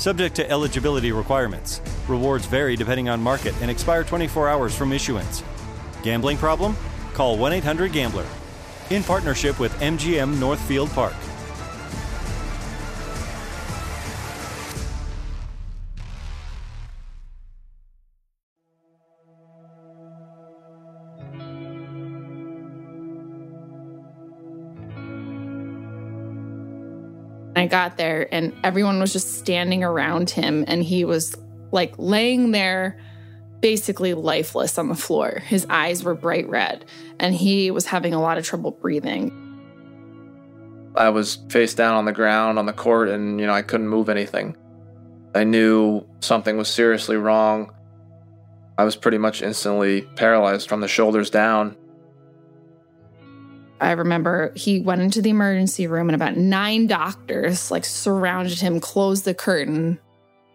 Subject to eligibility requirements. Rewards vary depending on market and expire 24 hours from issuance. Gambling problem? Call 1 800 Gambler. In partnership with MGM Northfield Park. Got there and everyone was just standing around him and he was like laying there basically lifeless on the floor. His eyes were bright red and he was having a lot of trouble breathing. I was face down on the ground on the court and you know I couldn't move anything. I knew something was seriously wrong. I was pretty much instantly paralyzed from the shoulders down. I remember he went into the emergency room and about nine doctors like surrounded him, closed the curtain.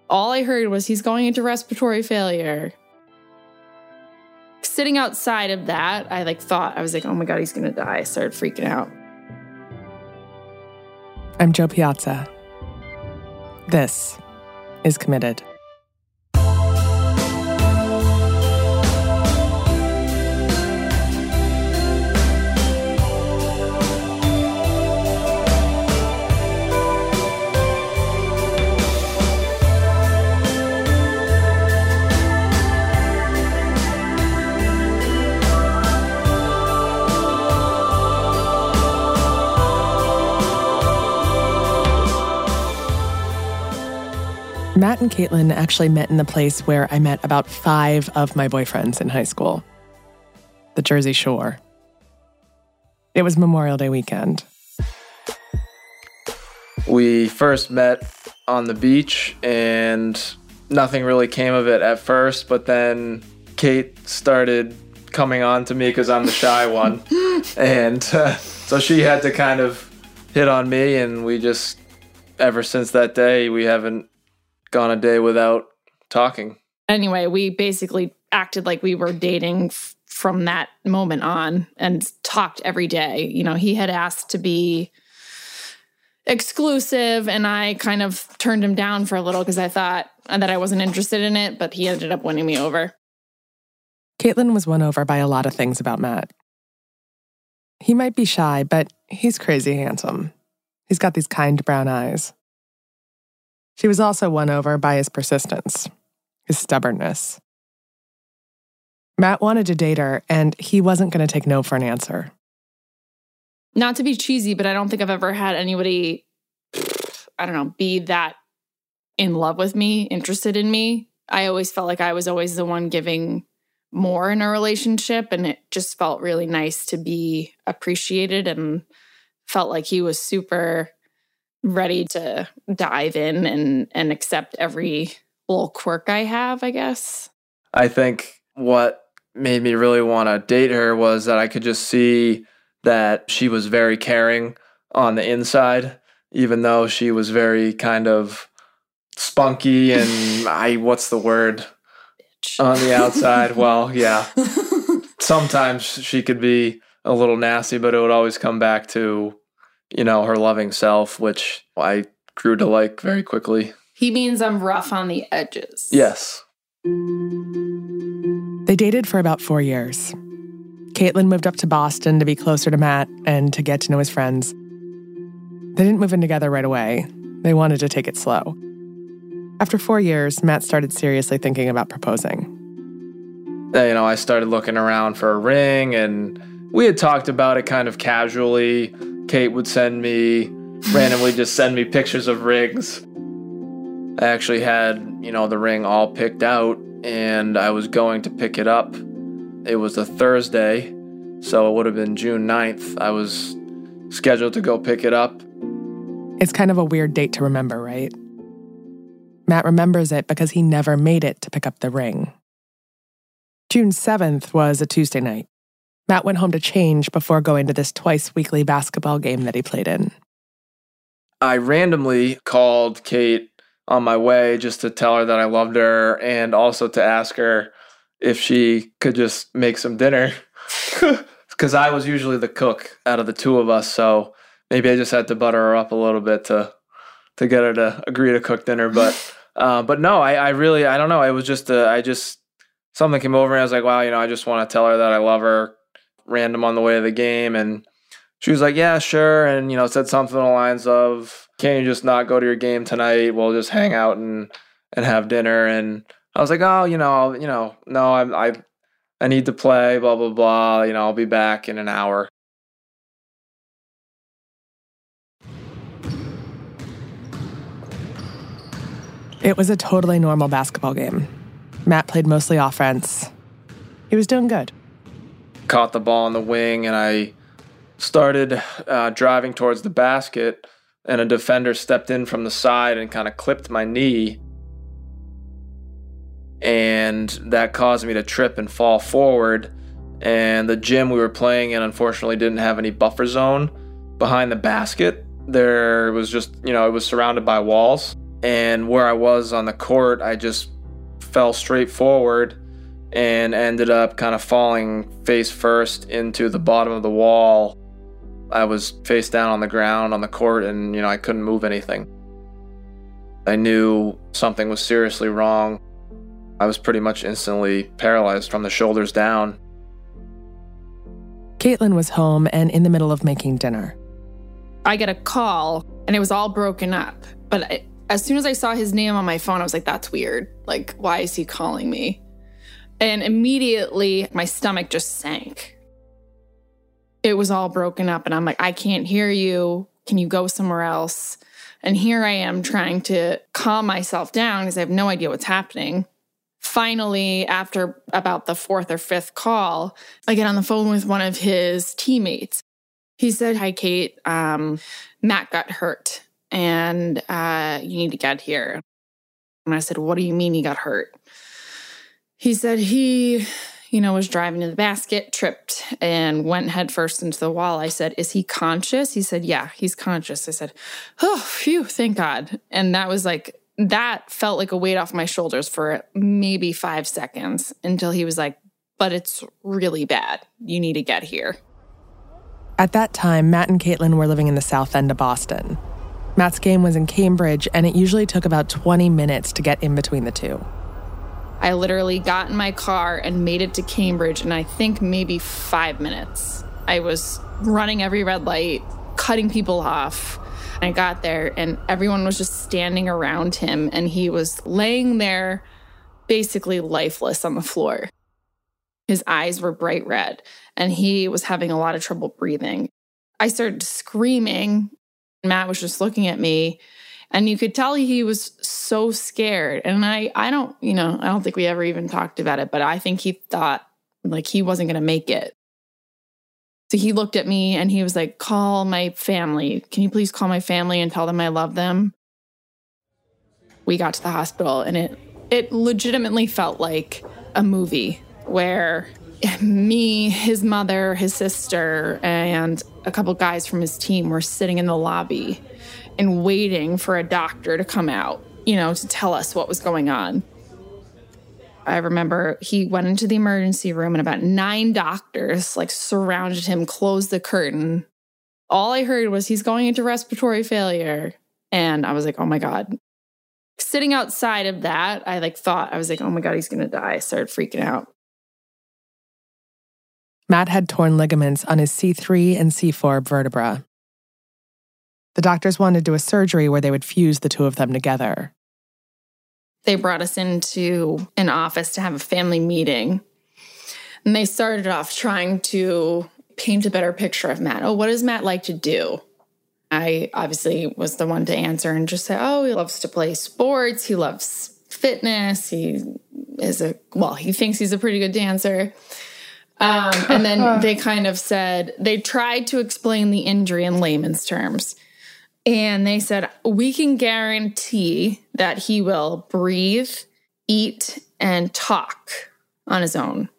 All I heard was he's going into respiratory failure. Sitting outside of that, I like thought I was like, "Oh my god, he's going to die." I started freaking out. I'm Jo Piazza. This is Committed. Matt and Caitlin actually met in the place where I met about five of my boyfriends in high school the Jersey Shore. It was Memorial Day weekend. We first met on the beach and nothing really came of it at first, but then Kate started coming on to me because I'm the shy one. and uh, so she had to kind of hit on me, and we just, ever since that day, we haven't gone a day without talking. Anyway, we basically acted like we were dating f- from that moment on and talked every day. You know, he had asked to be exclusive and I kind of turned him down for a little because I thought that I wasn't interested in it, but he ended up winning me over. Caitlin was won over by a lot of things about Matt. He might be shy, but he's crazy handsome. He's got these kind brown eyes. She was also won over by his persistence. his stubbornness. Matt wanted to date her, and he wasn't going to take no for an answer. Not to be cheesy, but I don't think I've ever had anybody, I don't know, be that in love with me, interested in me. I always felt like I was always the one giving more in a relationship, and it just felt really nice to be appreciated and felt like he was super ready to dive in and and accept every little quirk I have, I guess. I think what made me really want to date her was that I could just see that she was very caring on the inside, even though she was very kind of spunky and I what's the word on the outside. well, yeah. Sometimes she could be a little nasty, but it would always come back to, you know, her loving self, which I grew to like very quickly. He means I'm rough on the edges. Yes. They dated for about four years. Caitlin moved up to Boston to be closer to Matt and to get to know his friends. They didn't move in together right away. They wanted to take it slow. After four years, Matt started seriously thinking about proposing. Uh, you know, I started looking around for a ring, and we had talked about it kind of casually. Kate would send me, randomly just send me pictures of rings. I actually had, you know, the ring all picked out, and I was going to pick it up. It was a Thursday, so it would have been June 9th. I was scheduled to go pick it up. It's kind of a weird date to remember, right? Matt remembers it because he never made it to pick up the ring. June 7th was a Tuesday night. Matt went home to change before going to this twice weekly basketball game that he played in. I randomly called Kate on my way just to tell her that I loved her and also to ask her if she could just make some dinner. Because I was usually the cook out of the two of us. So maybe I just had to butter her up a little bit to to get her to agree to cook dinner. But uh, but no, I, I really I don't know. It was just a, I just something came over and I was like, wow, you know, I just want to tell her that I love her. Random on the way to the game, and she was like, yeah, sure, and you know, said something along the lines of, can you just not go to your game tonight? We'll just hang out and and have dinner. And I was like, oh, you know, you know, no, I'm I I need to play. Blah blah blah. You know, I'll be back in an hour. It was a totally normal basketball game. Matt played mostly offense. He was doing good. Caught the ball on the wing, and I started uh, driving towards the basket, and a defender stepped in from the side and kind of clipped my knee. And that caused me to trip and fall forward. And the gym we were playing in, unfortunately, didn't have any buffer zone behind the basket. There was just, you know, it was surrounded by walls. And where I was on the court, I just fell straight forward and ended up kind of falling face first into the bottom of the wall. I was face down on the ground on the court and, you know, I couldn't move anything. I knew something was seriously wrong. I was pretty much instantly paralyzed from the shoulders down. Caitlin was home and in the middle of making dinner. I get a call and it was all broken up. But I, as soon as I saw his name on my phone, I was like, that's weird. Like, why is he calling me? And immediately my stomach just sank. It was all broken up, and I'm like, I can't hear you. Can you go somewhere else? And here I am trying to calm myself down because I have no idea what's happening. Finally, after about the fourth or fifth call, I get on the phone with one of his teammates. He said, Hi, Kate. Um, Matt got hurt and uh, you need to get here. And I said, What do you mean he got hurt? He said he, you know, was driving to the basket, tripped, and went headfirst into the wall. I said, Is he conscious? He said, Yeah, he's conscious. I said, Oh, phew, thank God. And that was like, that felt like a weight off my shoulders for maybe five seconds until he was like, But it's really bad. You need to get here. At that time, Matt and Caitlin were living in the south end of Boston. Matt's game was in Cambridge, and it usually took about 20 minutes to get in between the two. I literally got in my car and made it to Cambridge in I think maybe five minutes. I was running every red light, cutting people off. I got there and everyone was just standing around him, and he was laying there basically lifeless on the floor. His eyes were bright red and he was having a lot of trouble breathing. I started screaming. Matt was just looking at me and you could tell he was so scared. And I I don't, you know, I don't think we ever even talked about it, but I think he thought like he wasn't going to make it. So he looked at me and he was like, "Call my family. Can you please call my family and tell them I love them?" We got to the hospital and it it legitimately felt like a movie where me, his mother, his sister, and a couple guys from his team were sitting in the lobby and waiting for a doctor to come out, you know, to tell us what was going on. I remember he went into the emergency room and about nine doctors like surrounded him, closed the curtain. All I heard was he's going into respiratory failure. And I was like, oh my God. Sitting outside of that, I like thought, I was like, oh my God, he's going to die. I started freaking out. Matt had torn ligaments on his C3 and C4 vertebra. The doctors wanted to do a surgery where they would fuse the two of them together. They brought us into an office to have a family meeting. And they started off trying to paint a better picture of Matt. Oh, what does Matt like to do? I obviously was the one to answer and just say, oh, he loves to play sports. He loves fitness. He is a, well, he thinks he's a pretty good dancer. Um, and then they kind of said, they tried to explain the injury in layman's terms. And they said, we can guarantee that he will breathe, eat, and talk on his own.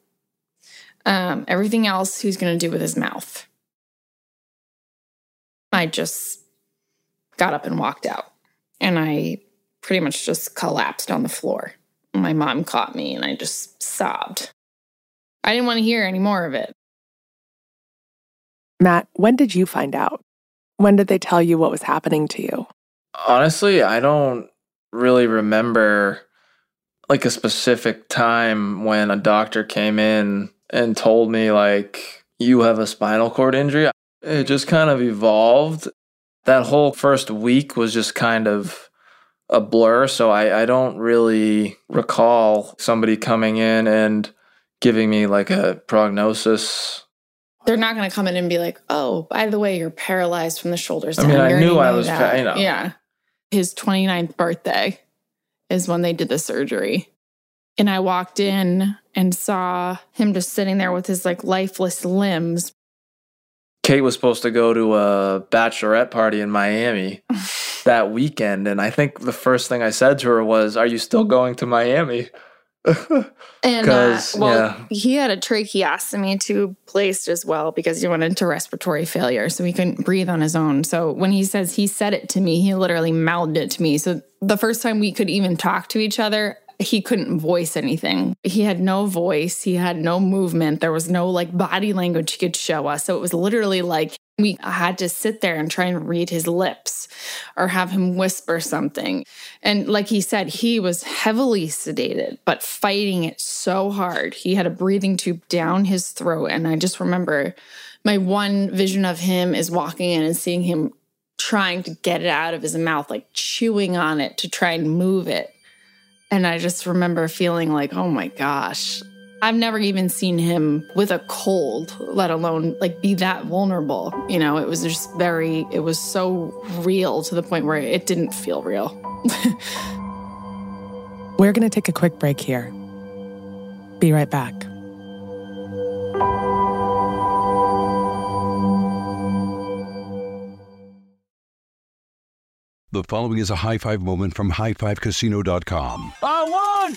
Um, everything else he's going to do with his mouth. I just got up and walked out. And I pretty much just collapsed on the floor. My mom caught me and I just sobbed. I didn't want to hear any more of it. Matt, when did you find out? When did they tell you what was happening to you? Honestly, I don't really remember like a specific time when a doctor came in and told me like you have a spinal cord injury. It just kind of evolved. That whole first week was just kind of a blur, so I, I don't really recall somebody coming in and giving me like a prognosis. They're not going to come in and be like, "Oh, by the way, you're paralyzed from the shoulders I down." mean, I knew I was, that." you know. Yeah. His 29th birthday is when they did the surgery. And I walked in and saw him just sitting there with his like lifeless limbs. Kate was supposed to go to a bachelorette party in Miami that weekend. And I think the first thing I said to her was, Are you still going to Miami? And uh, well, yeah. he had a tracheostomy tube placed as well because he went into respiratory failure, so he couldn't breathe on his own. So when he says he said it to me, he literally mouthed it to me. So the first time we could even talk to each other, he couldn't voice anything. He had no voice. He had no movement. There was no like body language he could show us. So it was literally like we had to sit there and try and read his lips or have him whisper something. And like he said, he was heavily sedated, but fighting it so hard. He had a breathing tube down his throat. And I just remember my one vision of him is walking in and seeing him trying to get it out of his mouth, like chewing on it to try and move it. And I just remember feeling like, oh my gosh, I've never even seen him with a cold, let alone like be that vulnerable. You know, it was just very, it was so real to the point where it didn't feel real. We're going to take a quick break here. Be right back. The following is a high five moment from highfivecasino.com. I won!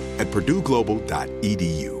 at purdueglobal.edu.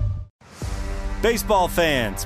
Baseball fans,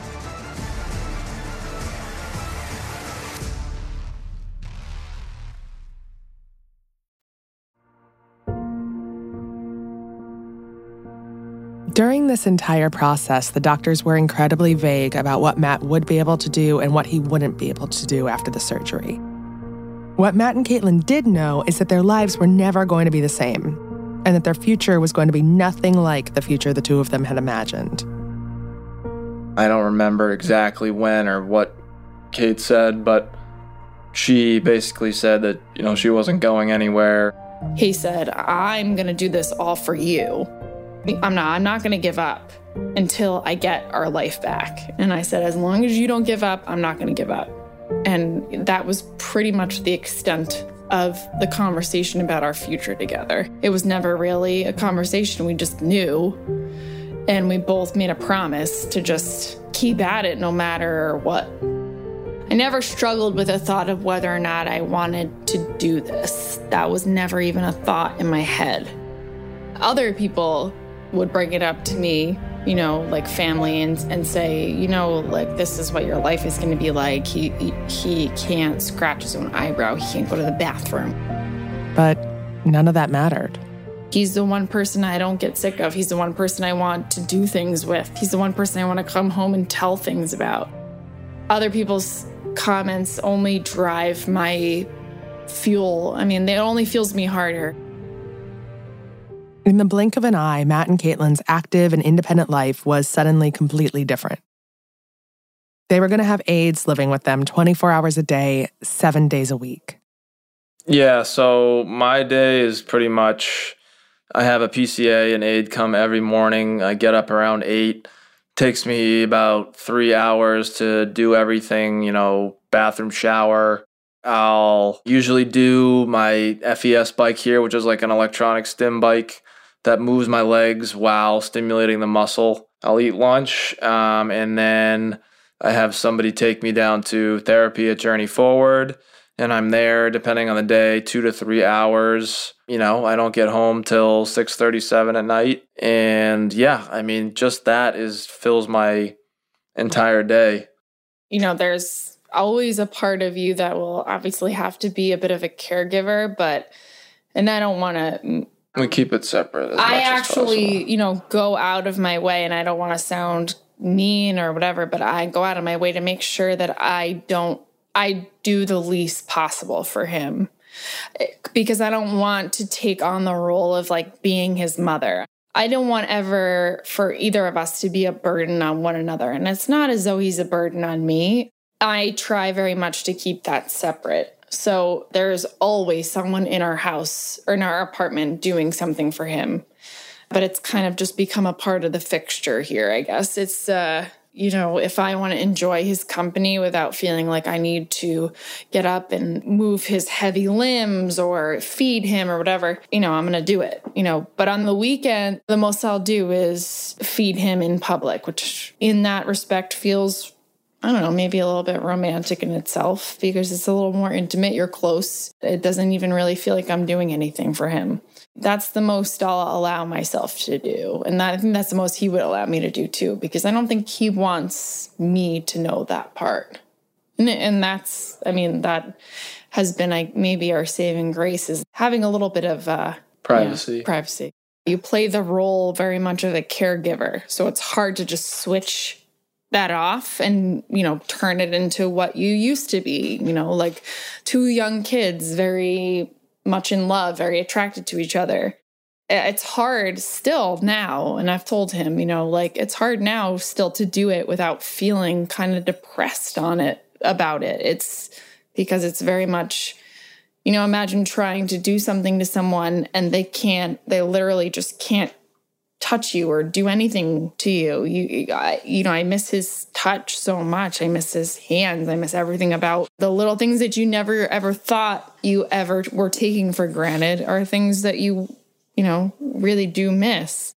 During this entire process, the doctors were incredibly vague about what Matt would be able to do and what he wouldn't be able to do after the surgery. What Matt and Caitlin did know is that their lives were never going to be the same, and that their future was going to be nothing like the future the two of them had imagined. I don't remember exactly when or what Kate said, but she basically said that, you know, she wasn't going anywhere. He said, I'm going to do this all for you. I'm not, I'm not going to give up until I get our life back. And I said, as long as you don't give up, I'm not going to give up. And that was pretty much the extent of the conversation about our future together. It was never really a conversation, we just knew. And we both made a promise to just keep at it no matter what. I never struggled with the thought of whether or not I wanted to do this. That was never even a thought in my head. Other people would bring it up to me, you know, like family and, and say, you know, like this is what your life is going to be like. He, he, he can't scratch his own eyebrow. He can't go to the bathroom. But none of that mattered. He's the one person I don't get sick of. He's the one person I want to do things with. He's the one person I want to come home and tell things about. Other people's comments only drive my fuel. I mean, it only fuels me harder. In the blink of an eye, Matt and Caitlin's active and independent life was suddenly completely different. They were going to have aides living with them 24 hours a day, seven days a week. Yeah, so my day is pretty much I have a PCA and aide come every morning. I get up around eight. Takes me about three hours to do everything, you know, bathroom, shower. I'll usually do my FES bike here, which is like an electronic stim bike that moves my legs while stimulating the muscle. I'll eat lunch, um, and then I have somebody take me down to therapy at Journey Forward, and I'm there depending on the day, two to three hours. You know, I don't get home till six thirty-seven at night, and yeah, I mean, just that is fills my entire day. You know, there's always a part of you that will obviously have to be a bit of a caregiver, but and I don't want to we keep it separate. I actually, you know, go out of my way, and I don't want to sound mean or whatever, but I go out of my way to make sure that I don't, I do the least possible for him. Eh, because I don't want to take on the role of like being his mother. I don't want ever for either of us to be a burden on one another. And it's not as though he's a burden on me. I try very much to keep that separate. So there's always someone in our house or in our apartment doing something for him. But it's kind of just become a part of the fixture here, I guess. It's uh you know, if I want to enjoy his company without feeling like I need to get up and move his heavy limbs or feed him or whatever, you know, I'm going to do it, you know. But on the weekend, the most I'll do is feed him in public, which in that respect feels I don't know, maybe a little bit romantic in itself because it's a little more intimate. You're close. It doesn't even really feel like I'm doing anything for him. That's the most I'll allow myself to do. And that, I think that's the most he would allow me to do too, because I don't think he wants me to know that part. And, and that's, I mean, that has been like maybe our saving grace is having a little bit of uh, privacy. Know, privacy. You play the role very much of a caregiver. So it's hard to just switch that off and you know turn it into what you used to be you know like two young kids very much in love very attracted to each other. It's hard still now and i've told him you know like it's hard now still to do it without feeling kind of depressed on it about it. It's because it's very much you know imagine trying to do something to someone and they can't they literally just can't touch you or do anything to you. You, I, you know, I miss his touch so much. I miss his hands. I miss everything about the little things that you never ever thought you ever were taking for granted are things that you, you know, really do miss.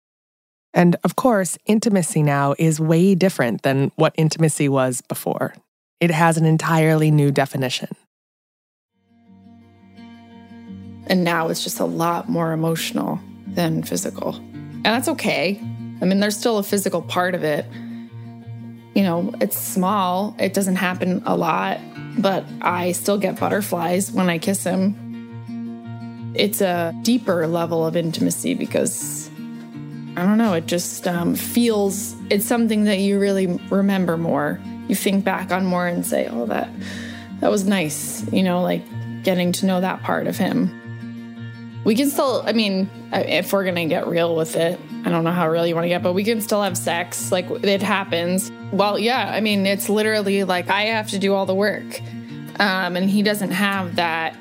And of course, intimacy now is way different than what intimacy was before. It has an entirely new definition. And now it's just a lot more emotional than physical. And that's okay. I mean, there's still a physical part of it. You know, it's small, it doesn't happen a lot, but I still get butterflies when I kiss him. It's a deeper level of intimacy because I don't know, it just um, feels, it's something that you really remember more. You think back on more and say, oh, that, that was nice, you know, like getting to know that part of him we can still i mean if we're gonna get real with it i don't know how real you want to get but we can still have sex like it happens. Well yeah i mean it's literally like i have to do all the work um, and he doesn't have that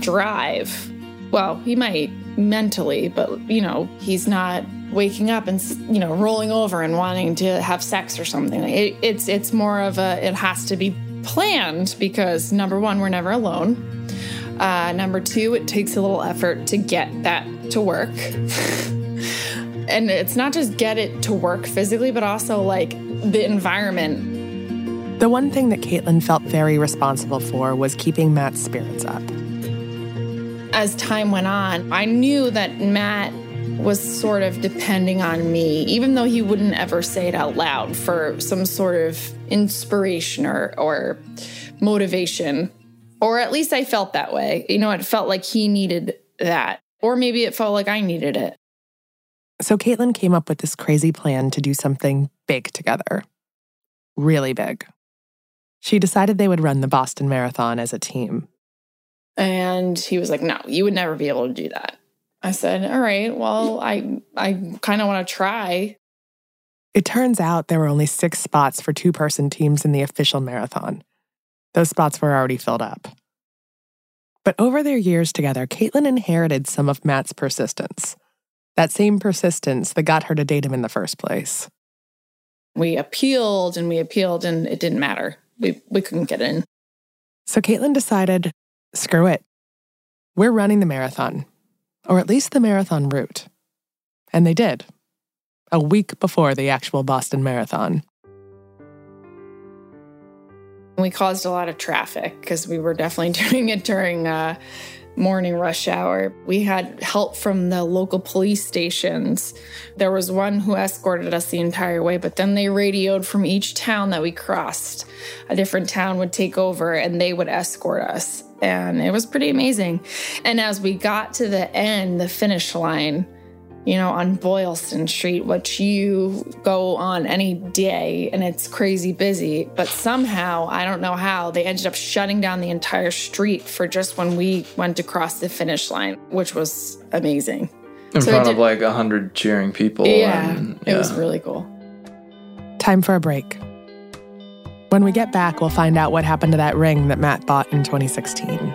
drive. Well he might mentally but you know he's not waking up and you know rolling over and wanting to have sex or something. It, it's it's more of a it has to be planned because number one we're never alone uh, number two, it takes a little effort to get that to work. and it's not just get it to work physically, but also like the environment. The one thing that Caitlin felt very responsible for was keeping Matt's spirits up. As time went on, I knew that Matt was sort of depending on me, even though he wouldn't ever say it out loud for some sort of inspiration or, or motivation. Or at least I felt that way. You know, it felt like he needed that. Or maybe it felt like I needed it. So Caitlin came up with this crazy plan to do something big together. Really big. She decided they would run the Boston Marathon as a team. And he was like, No, you would never be able to do that. I said, All right, well, I I kind of want to try. It turns out there were only six spots for two person teams in the official marathon. Those spots were already filled up. But over their years together, Caitlin inherited some of Matt's persistence. That same persistence that got her to date him in the first place. We appealed and we appealed, and it didn't matter. We, we couldn't get in. So Caitlin decided screw it. We're running the marathon, or at least the marathon route. And they did, a week before the actual Boston Marathon. We caused a lot of traffic because we were definitely doing it during uh, morning rush hour. We had help from the local police stations. There was one who escorted us the entire way, but then they radioed from each town that we crossed. A different town would take over and they would escort us. And it was pretty amazing. And as we got to the end, the finish line, you know, on Boylston Street, which you go on any day and it's crazy busy. But somehow, I don't know how, they ended up shutting down the entire street for just when we went to cross the finish line, which was amazing. In So it front did- of like a hundred cheering people. Yeah, and- it was really cool. Time for a break. When we get back, we'll find out what happened to that ring that Matt bought in 2016.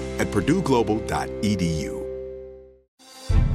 at purdueglobal.edu.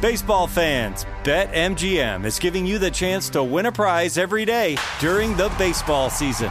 Baseball fans, BetMGM is giving you the chance to win a prize every day during the baseball season.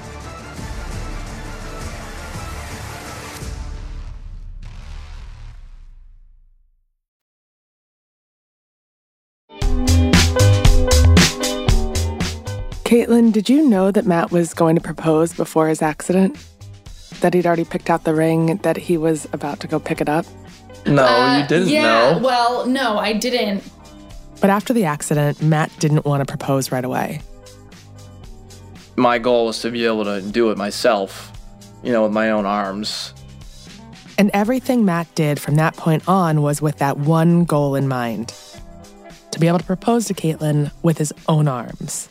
Caitlin, did you know that Matt was going to propose before his accident? That he'd already picked out the ring, that he was about to go pick it up? No, Uh, you didn't yeah, know. well, no, I didn't. But after the accident, Matt didn't want to propose right away. My goal was to be able to do it myself, you know, with my own arms. And everything Matt did from that point on was with that one goal in mind to be able to propose to Caitlin with his own arms.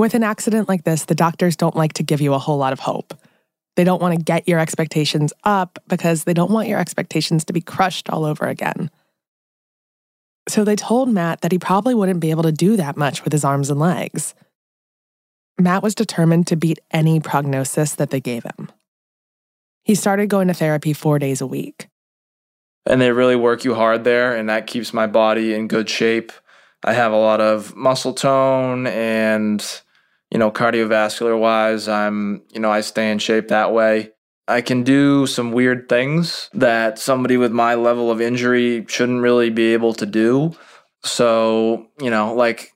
With an accident like this, the doctors don't like to give you a whole lot of hope. They don't want to get your expectations up because they don't want your expectations to be crushed all over again. So they told Matt that he probably wouldn't be able to do that much with his arms and legs. Matt was determined to beat any prognosis that they gave him. He started going to therapy four days a week. And they really work you hard there, and that keeps my body in good shape. I have a lot of muscle tone and, you know, cardiovascular wise, I'm, you know, I stay in shape that way. I can do some weird things that somebody with my level of injury shouldn't really be able to do. So, you know, like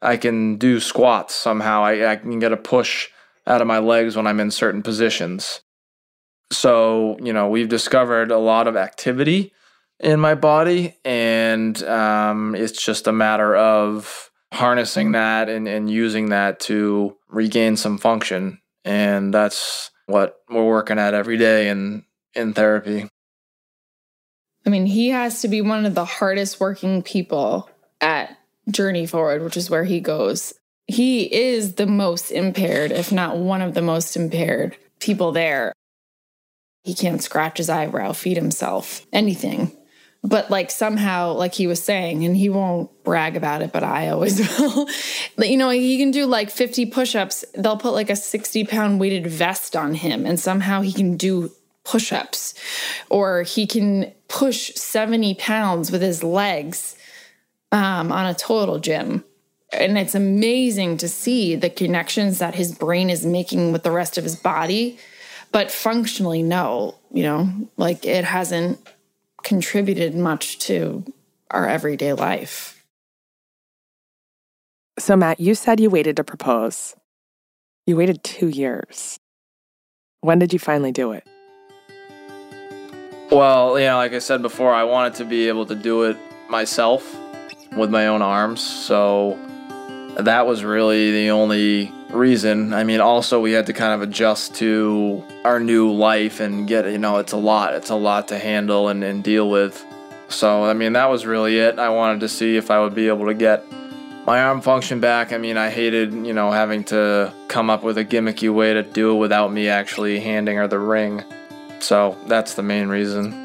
I can do squats somehow. I, I can get a push out of my legs when I'm in certain positions. So, you know, we've discovered a lot of activity in my body, and um, it's just a matter of harnessing mm-hmm. that and, and using that to regain some function. And that's what we're working at every day in, in therapy. I mean, he has to be one of the hardest working people at Journey Forward, which is where he goes. He is the most impaired, if not one of the most impaired people there. He can't scratch his eyebrow, feed himself, anything. But like somehow, like he was saying, and he won't brag about it, but I always will. you know, he can do like 50 push ups. They'll put like a 60 pound weighted vest on him, and somehow he can do push ups. Or he can push 70 pounds with his legs um, on a total gym. And it's amazing to see the connections that his brain is making with the rest of his body. But functionally, no, you know, like it hasn't contributed much to our everyday life. So, Matt, you said you waited to propose. You waited two years. When did you finally do it? Well, you know, like I said before, I wanted to be able to do it myself with my own arms. So that was really the only reason. I mean, also, we had to kind of adjust to our new life and get, you know, it's a lot. It's a lot to handle and, and deal with. So, I mean, that was really it. I wanted to see if I would be able to get my arm function back. I mean, I hated, you know, having to come up with a gimmicky way to do it without me actually handing her the ring. So that's the main reason.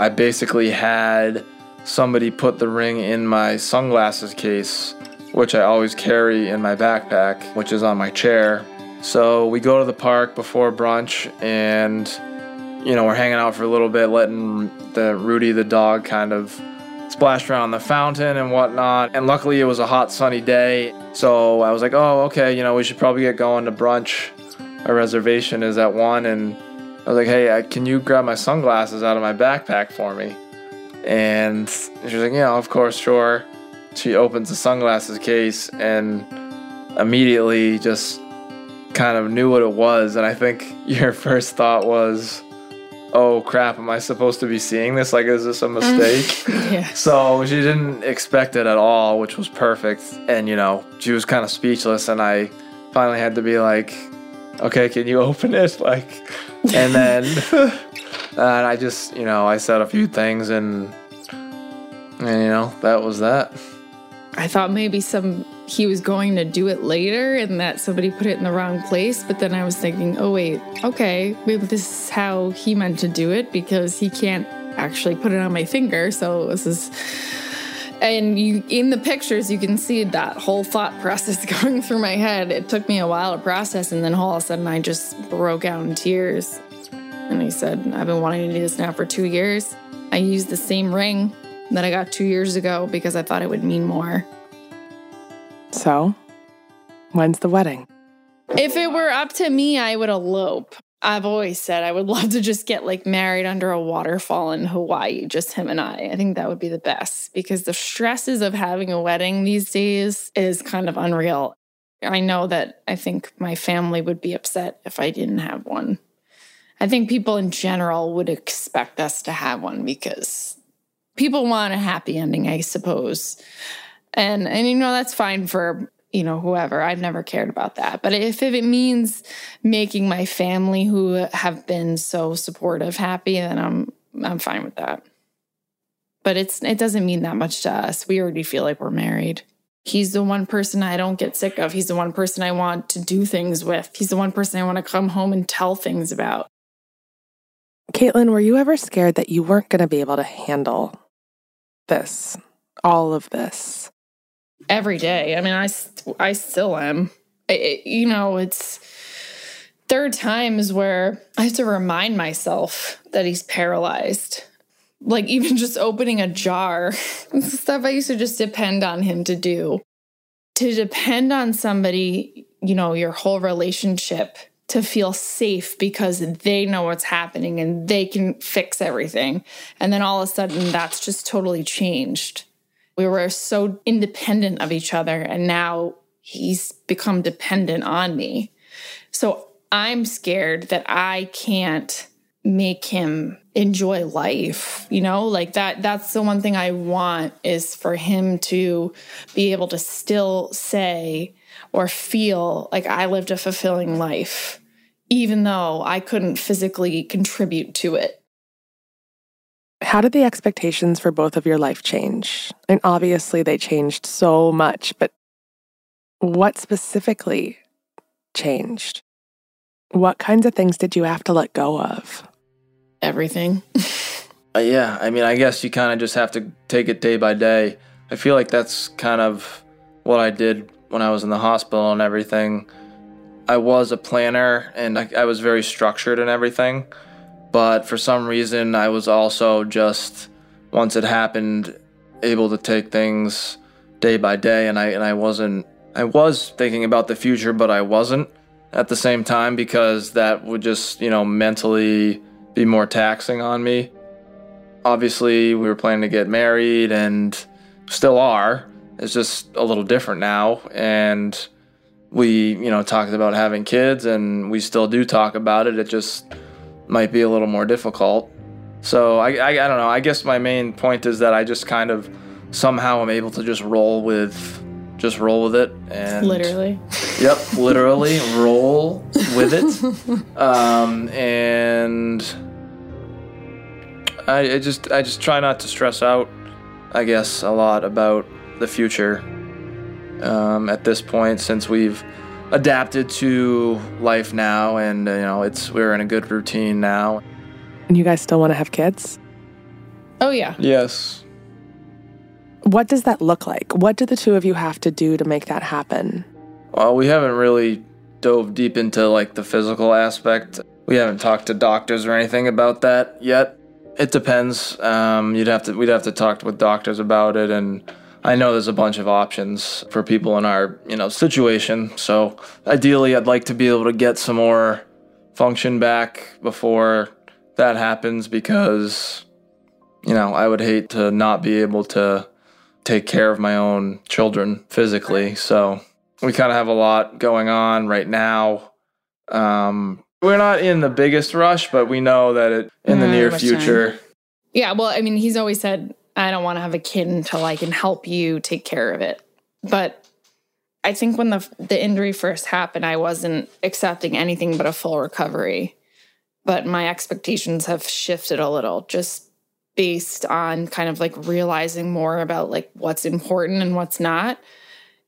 I basically had somebody put the ring in my sunglasses case, which I always carry in my backpack, which is on my chair. So we go to the park before brunch and you know, we're hanging out for a little bit, letting the Rudy the dog kind of splash around the fountain and whatnot. And luckily it was a hot sunny day. So I was like, oh, okay, you know, we should probably get going to brunch. Our reservation is at one and I was like, hey, uh, can you grab my sunglasses out of my backpack for me? And she's like, yeah, of course, sure. She opens the sunglasses case and immediately just kind of knew what it was. And I think your first thought was, oh crap, am I supposed to be seeing this? Like, is this a mm. mistake? yeah. So she didn't expect it at all, which was perfect. And, you know, she was kind of speechless. And I finally had to be like, okay, can you open it? Like, and then and I just you know I said a few things and and you know that was that. I thought maybe some he was going to do it later and that somebody put it in the wrong place, but then I was thinking, oh wait, okay, maybe this is how he meant to do it because he can't actually put it on my finger. So this is and you in the pictures you can see that whole thought process going through my head. It took me a while to process and then all of a sudden i just broke out in tears. And i said i've been wanting to do this now for two years. I used the same ring that i got two years ago because i thought it would mean more so when's the wedding if it were up to me i would elope I've always said I would love to just get like married under a waterfall in Hawaii, just him and I. I think that would be the best because the stresses of having a wedding these days is kind of unreal. I know that I think my family would be upset if I didn't have one. I think people in general would expect us to have one because people want a happy ending, I suppose. And and you know that's fine for you know, whoever. I've never cared about that. But if, if it means making my family who have been so supportive happy, then I'm I'm fine with that. But it's it doesn't mean that much to us. We already feel like we're married. He's the one person I don't get sick of. He's the one person I want to do things with. He's the one person I want to come home and tell things about. Caitlin, were you ever scared that you weren't going to be able to handle this, all of this? every day. I mean, I, I still am. It, you know, it's there are times where I have to remind myself that he's paralyzed. Like even just opening a jar, stuff I used to just depend on him to do. To depend on somebody, you know, your whole relationship to feel safe because they know what's happening and they can fix everything. And then all of a sudden, that's just totally changed. We were so independent of each other, and now he's become dependent on me. So I'm scared that I can't make him enjoy life you know like that that's the one thing i want is for him to be able to still say or feel like i lived a fulfilling life even though i couldn't physically contribute to it How did the expectations for both of your life change? And obviously, they changed so much, but what specifically changed? What kinds of things did you have to let go of? everything Uh, yeah, I mean, I guess you kind of just have to take it day by day. I feel like that's kind of what I did when I was in the hospital and everything. I was a planner and I, I was very structured and everything, but for some reason, I was also just once it happened, able to take things day by day, and I and I wasn't. I was thinking about the future, but I wasn't at the same time because that would just you know mentally be more taxing on me obviously we were planning to get married and still are it's just a little different now and we you know talked about having kids and we still do talk about it. It just might be a little more difficult. So I, I i don't know. I guess my main point is that i just kind of somehow am able to just roll with just roll with it and literally. Yep, literally roll with it. Um, and I, I just I just try not to stress out, I guess, a lot about the future. Um, at this point, since we've adapted to life now, and you know, it's we're in a good routine now. And you guys still want to have kids? oh yeah Yes. What does that look like? What do the two of you have to do to make that happen? Well, we haven't really dove deep into like the physical aspect. We haven't talked to doctors or anything about that yet. It depends. Um, you'd have to we'd have to talk with doctors about it, and I know there's a bunch of options for people in our you know situation. So ideally, I'd like to be able to get some more function back before that happens because you know I would hate to not be able to take care of my own children physically. So we kind of have a lot going on right now. Um, we're not in the biggest rush, but we know that it, in the near future. Yeah, well, I mean, he's always said, I don't want to have a kid until I can help you take care of it. But I think when the the injury first happened, I wasn't accepting anything but a full recovery. But my expectations have shifted a little just based on kind of like realizing more about like what's important and what's not.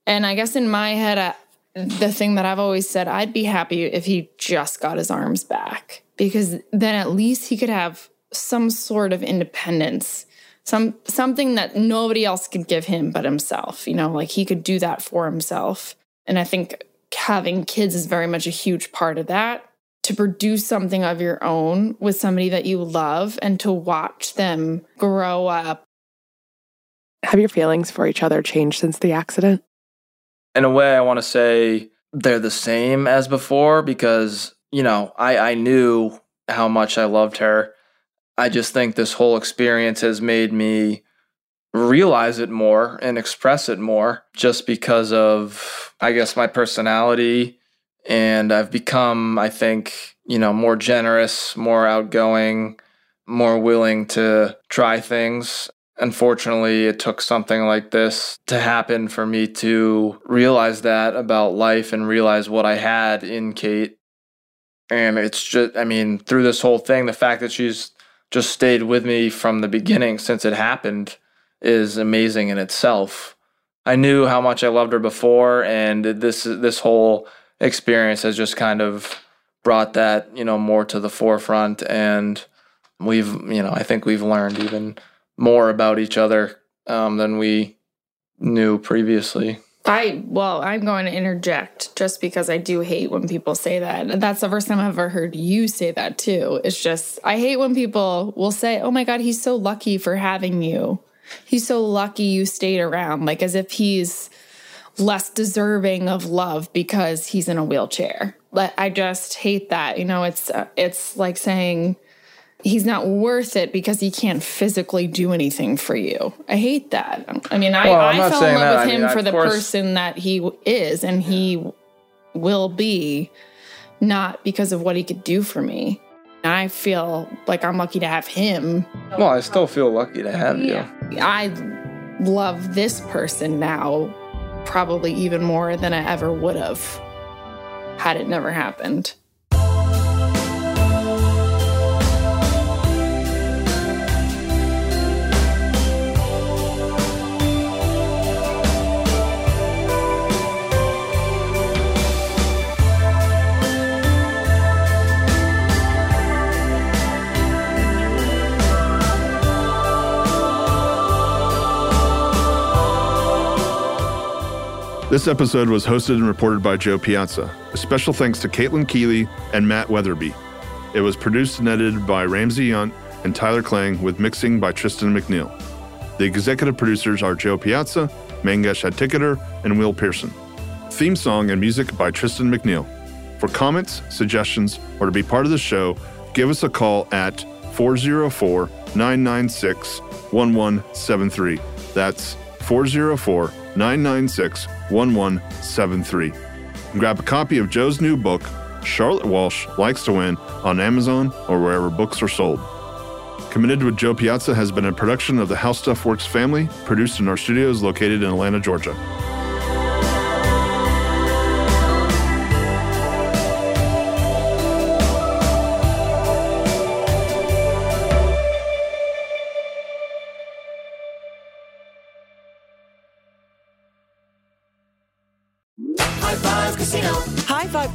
And I guess in my head, I, the thing that I've always said, I'd be happy if he just got his arms back because then at least he could have some sort of independence, some something that nobody else could give him but himself. You know, like he could do that for himself. And I think having kids is very much a huge part of that. To produce something of your own with somebody that you love and to watch them grow up. Have your feelings for each other changed since the accident? In a way, I want to say they're the same as before because, you know, I, I knew how much I loved her. I just think this whole experience has made me realize it more and express it more just because of, I guess, my personality. And I've become, I think, you know, more generous, more outgoing, more willing to try things. Unfortunately, it took something like this to happen for me to realize that about life and realize what I had in Kate. And it's just, I mean, through this whole thing, the fact that she's just stayed with me from the beginning since it happened is amazing in itself. I knew how much I loved her before, and this this whole experience has just kind of brought that you know more to the forefront, and we've you know I think we've learned even more about each other um, than we knew previously. I well, I'm going to interject just because I do hate when people say that. That's the first time I've ever heard you say that too. It's just I hate when people will say, "Oh my god, he's so lucky for having you. He's so lucky you stayed around," like as if he's less deserving of love because he's in a wheelchair. But I just hate that. You know, it's uh, it's like saying he's not worth it because he can't physically do anything for you. I hate that. I mean, I, Well, I fell in love that. with I him mean, for the course- person that he is and he will be, not because of what he could do for me. I feel like I'm lucky to have him. Well, I still feel lucky to have you. I love this person now probably even more than I ever would have had it never happened. This episode was hosted and reported by Jo Piazza. A special thanks to Caitlin Keeley and Matt Weatherby. It was produced and edited by Ramsey Yunt and Tyler Klang with mixing by Tristan McNeil. The executive producers are Jo Piazza, Mangesh Hattikudur, and Will Pearson. Theme song and music by Tristan McNeil. For comments, suggestions, or to be part of the show, give us a call at 404 996 1173. That's 404 996 1173. Grab a copy of Jo's new book, Charlotte Walsh Likes to Win, on Amazon or wherever books are sold. Committed with Jo Piazza has been a production of the How Stuff Works family, produced in our studios located in Atlanta, Georgia.